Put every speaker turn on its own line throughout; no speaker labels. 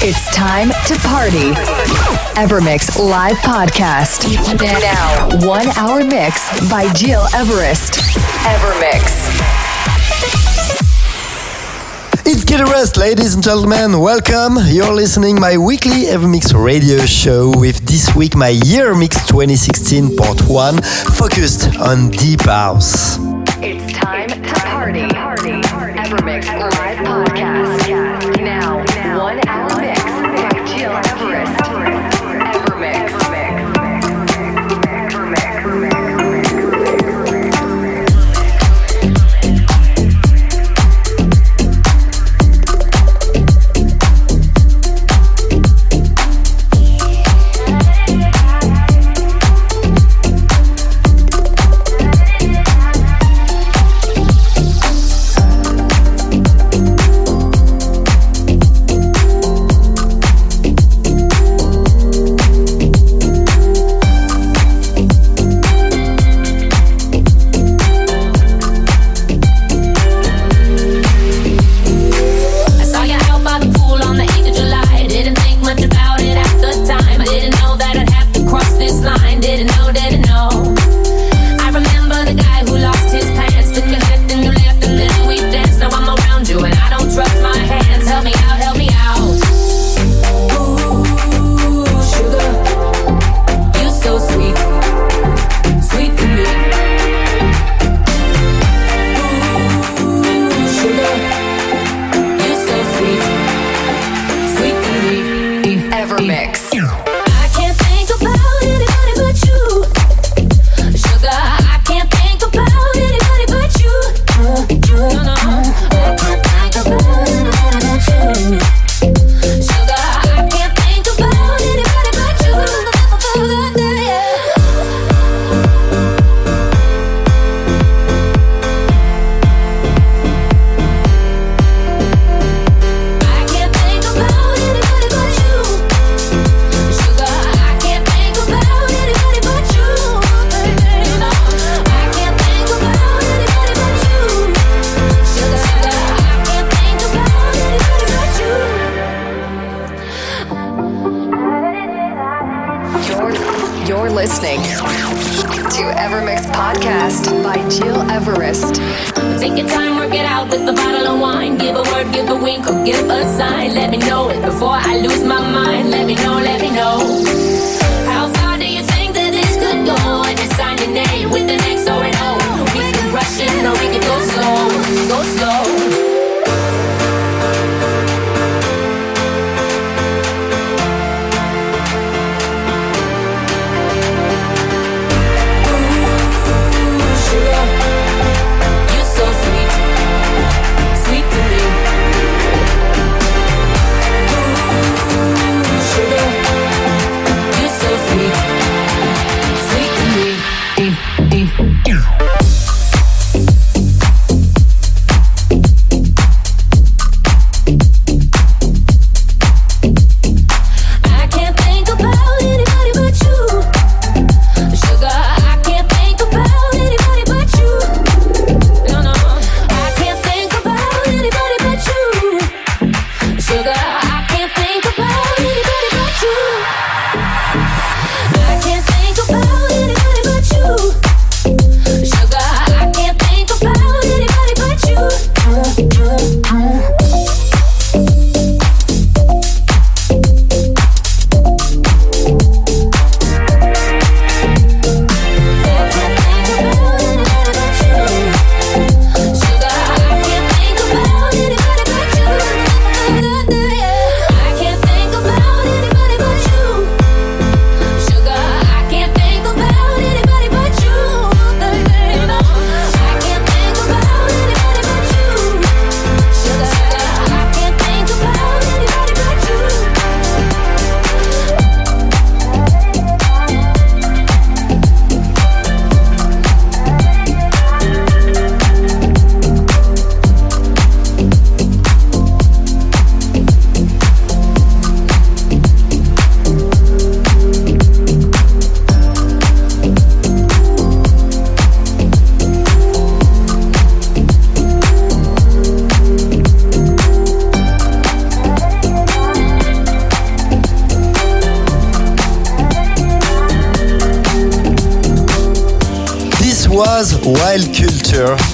It's time to party. Evermix live podcast. Now, one hour mix by Gil Everest. Evermix.
It's Get Rest, ladies and gentlemen. Welcome. You're listening my weekly Evermix radio show with this week my year mix 2016 part 1 focused on deep house.
It's time,
it's time to party. party. party.
Evermix live podcast.
podcast. Now,
now, one hour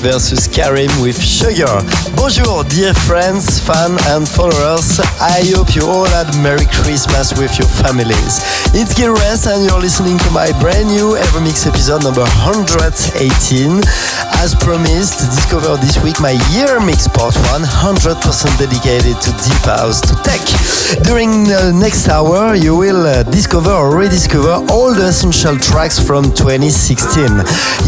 versus Karim with Sugar. Bonjour, dear friends, fans, and followers. I hope you all had Merry Christmas with your families. It's Gil Everest, and you're listening to my brand new Evermix episode number 118. As promised, discover this week my year mix part 100% dedicated to deep house to tech. During the next hour, you will uh, discover or rediscover all the essential tracks from 2016.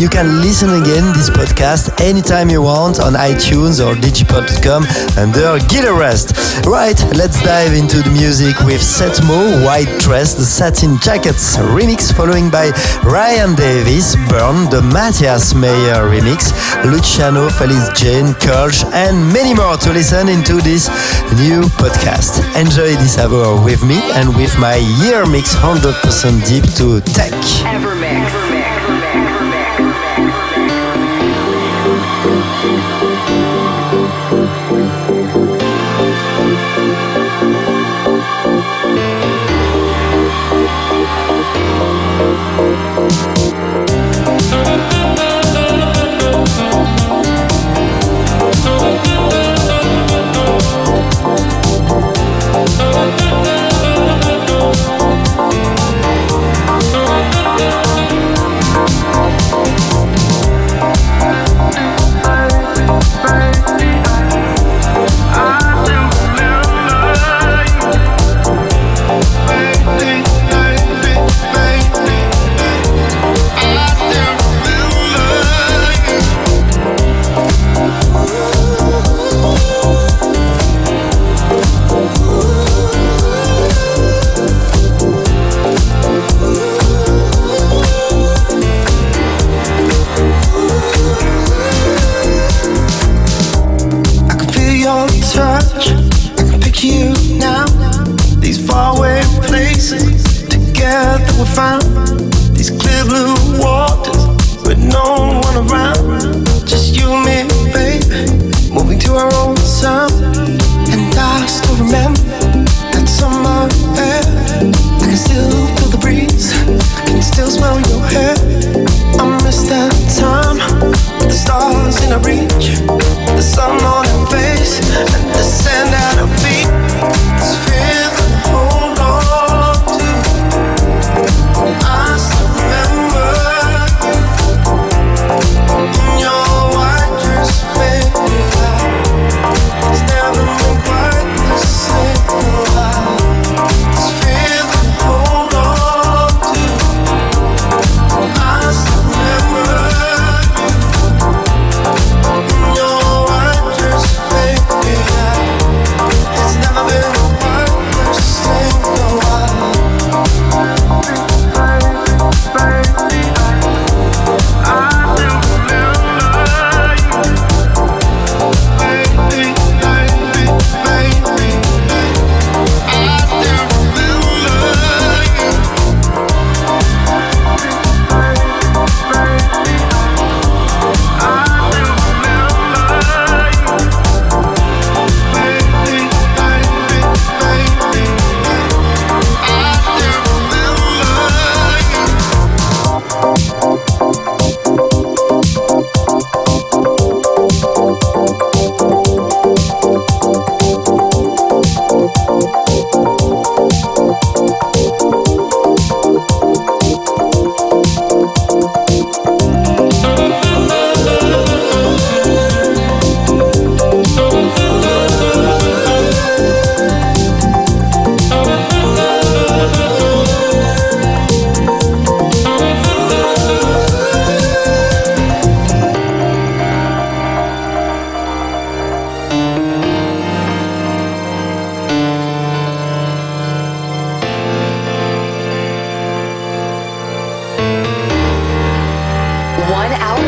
You can listen again this podcast anytime you want on iTunes or digipod.com under Gil Everest. Right, let's dive into the music with Setmo, White Dress, the Satin Jackets remix, following by Ryan Davis, Burn, the Matthias Meyer remix, Luciano, Felix Jaehn, Kurch, and many more to listen into this new podcast. Enjoy this hour with me and with my year mix 100% deep to tech.
Evermix.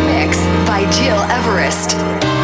mix by Gil Everest.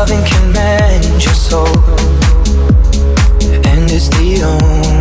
Loving can mend your soul. And it's the only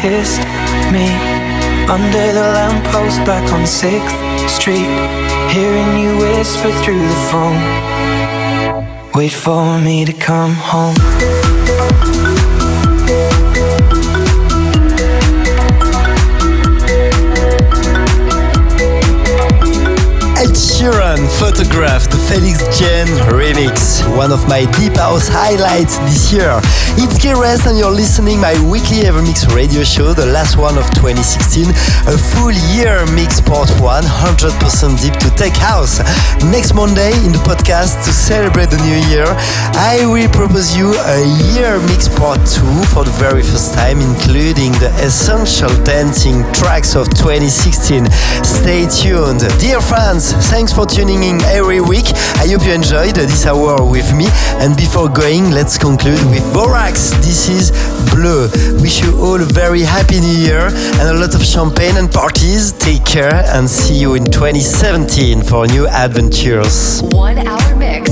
kissed me under the lamppost back on Sixth Street, hearing you whisper through the phone. Wait for me to come home.
Sheeran photographed the Felix Jaehn remix, one of my deep house highlights this year. It's Gil Everest and you're listening my weekly Evermix radio show, the last one of 2016, a full year mix part 1, 100% deep to tech house. Next Monday in the podcast to celebrate the new year, I will propose you a year mix part 2 for the very first time, including the essential dancing tracks of 2016. Stay tuned. Dear fans, thanks for tuning in every week. I hope you enjoyed this hour with me. And before going, let's conclude with Worakls. This is Bleu. Wish you all a very happy new year and a lot of champagne and parties. Take care and see you in 2017 for new adventures.
One hour mix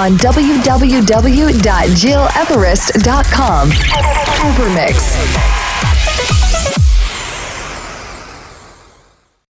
on www.gileverest.com. EverMix.